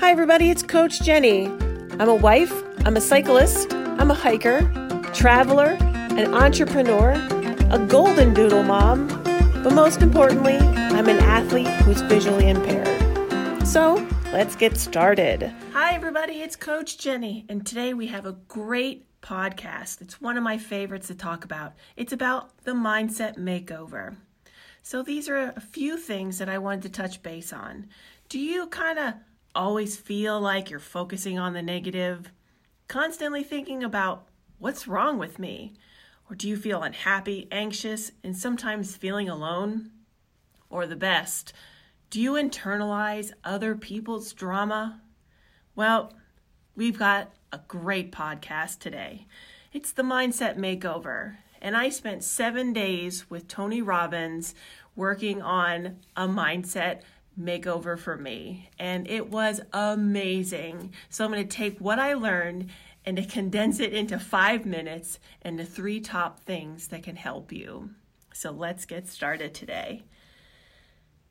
Hi, everybody, it's Coach Jennie. I'm a wife, I'm a cyclist, I'm a hiker, traveler, an entrepreneur, a golden doodle mom, but most importantly, I'm an athlete who's visually impaired. So, let's get started. Hi, everybody, it's Coach Jennie, and today we have a great podcast. It's one of my favorites to talk about. It's about the mindset makeover. So, these are a few things that I wanted to touch base on. Do you kind of always feel like you're focusing on the negative, constantly thinking about what's wrong with me? Or do you feel unhappy, anxious, and sometimes feeling alone? Or the best, do you internalize other people's drama? Well, we've got a great podcast today. It's the Mindset Makeover, and I spent seven days with Tony Robbins working on a mindset makeover for me, and it was amazing. So, I'm going to take what I learned and to condense it into five minutes and the three top things that can help you. So, let's get started today.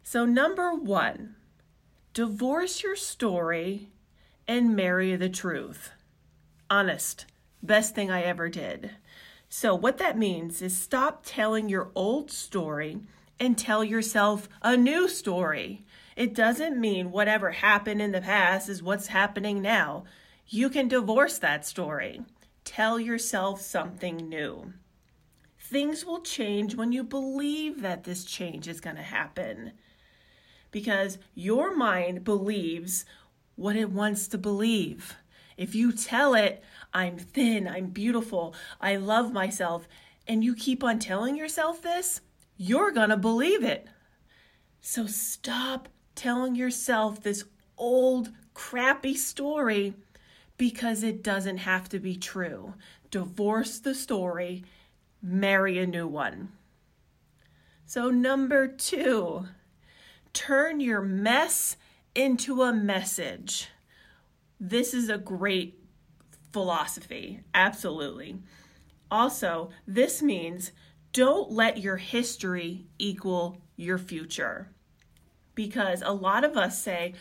So, number one, divorce your story and marry the truth. Honest, best thing I ever did. So, what that means is stop telling your old story and tell yourself a new story. It doesn't mean whatever happened in the past is what's happening now. You can divorce that story. Tell yourself something new. Things will change when you believe that this change is going to happen. Because your mind believes what it wants to believe. If you tell it, I'm thin, I'm beautiful, I love myself, and you keep on telling yourself this, you're going to believe it. So stop telling yourself this old, crappy story because it doesn't have to be true. Divorce the story, marry a new one. So, number two, turn your mess into a message. This is a great philosophy, absolutely. Also, this means don't let your history equal your future because a lot of us say,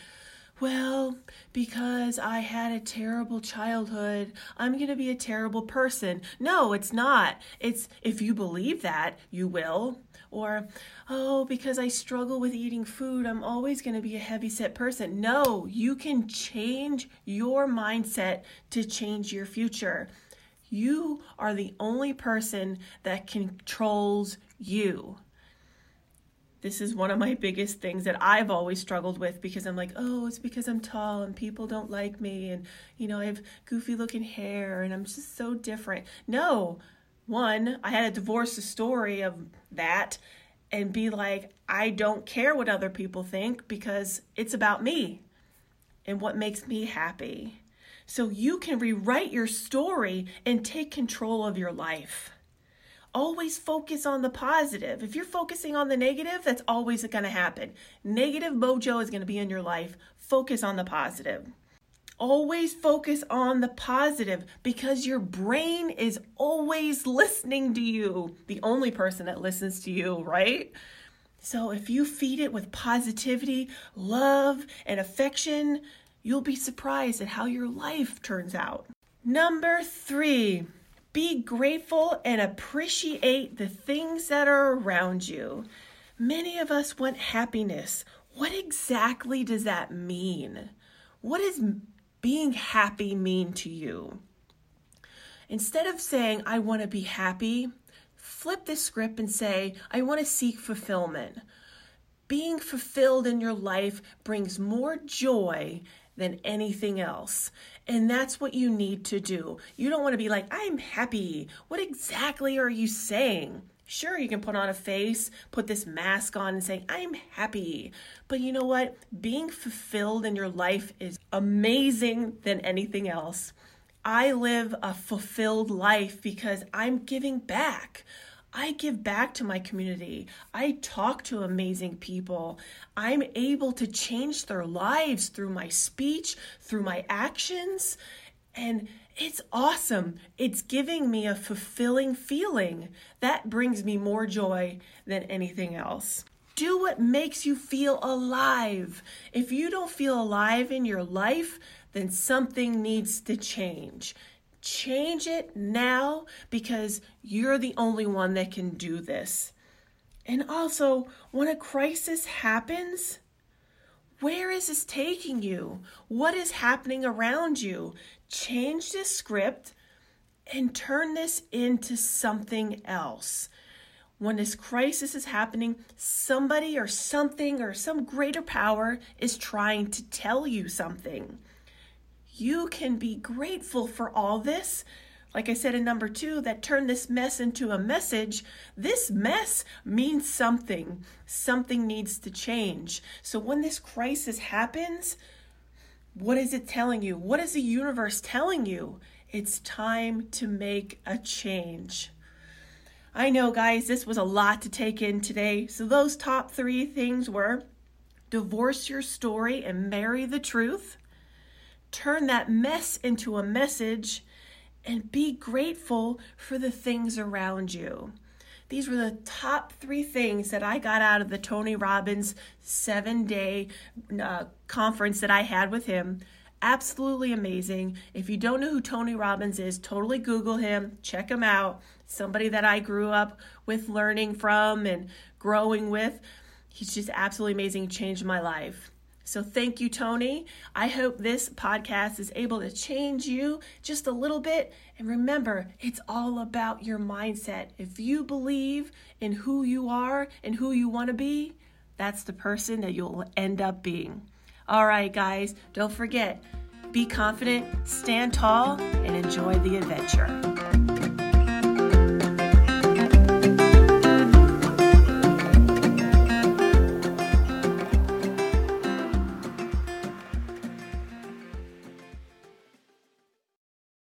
well, because I had a terrible childhood, I'm going to be a terrible person. No, it's not. It's if you believe that, you will. Or, oh, because I struggle with eating food, I'm always going to be a heavy set person. No, you can change your mindset to change your future. You are the only person that controls you this is one of my biggest things that I've always struggled with because I'm like, oh, it's because I'm tall and people don't like me and, you know, I have goofy looking hair and I'm just so different. No, one, I had to divorce the story of that and be like, I don't care what other people think because it's about me and what makes me happy. So you can rewrite your story and take control of your life always focus on the positive. If you're focusing on the negative, that's always going to happen. Negative mojo is going to be in your life. Focus on the positive. Always focus on the positive because your brain is always listening to you. The only person that listens to you, right? So if you feed it with positivity, love, and affection, you'll be surprised at how your life turns out. Number three, be grateful and appreciate the things that are around you. Many of us want happiness. What exactly does that mean? What does being happy mean to you? Instead of saying, I want to be happy, flip the script and say, I want to seek fulfillment. Being fulfilled in your life brings more joy than anything else. And that's what you need to do. You don't want to be like, I'm happy. What exactly are you saying? Sure, you can put on a face, put this mask on, and say, I'm happy. But you know what? Being fulfilled in your life is amazing than anything else. I live a fulfilled life because I'm giving back. I give back to my community. I talk to amazing people. I'm able to change their lives through my speech, through my actions. And it's awesome. It's giving me a fulfilling feeling. That brings me more joy than anything else. Do what makes you feel alive. If you don't feel alive in your life, then something needs to change. Change it now because you're the only one that can do this. And also, when a crisis happens, where is this taking you? What is happening around you? Change the script and turn this into something else. When this crisis is happening, somebody or something or some greater power is trying to tell you something. You can be grateful for all this. Like I said in number two, that turn this mess into a message. This mess means something. Something needs to change. So when this crisis happens, what is it telling you? What is the universe telling you? It's time to make a change. I know, guys, this was a lot to take in today. So, those top three things were divorce your story and marry the truth, turn that mess into a message, and be grateful for the things around you. These were the top three things that I got out of the Tony Robbins seven day uh, conference that I had with him absolutely amazing. If you don't know who Tony Robbins is, totally Google him, check him out. Somebody that I grew up with learning from and growing with. He's just absolutely amazing, changed my life. So thank you, Tony. I hope this podcast is able to change you just a little bit. And remember, it's all about your mindset. If you believe in who you are and who you want to be, that's the person that you'll end up being. All right, guys, don't forget be confident, stand tall, and enjoy the adventure.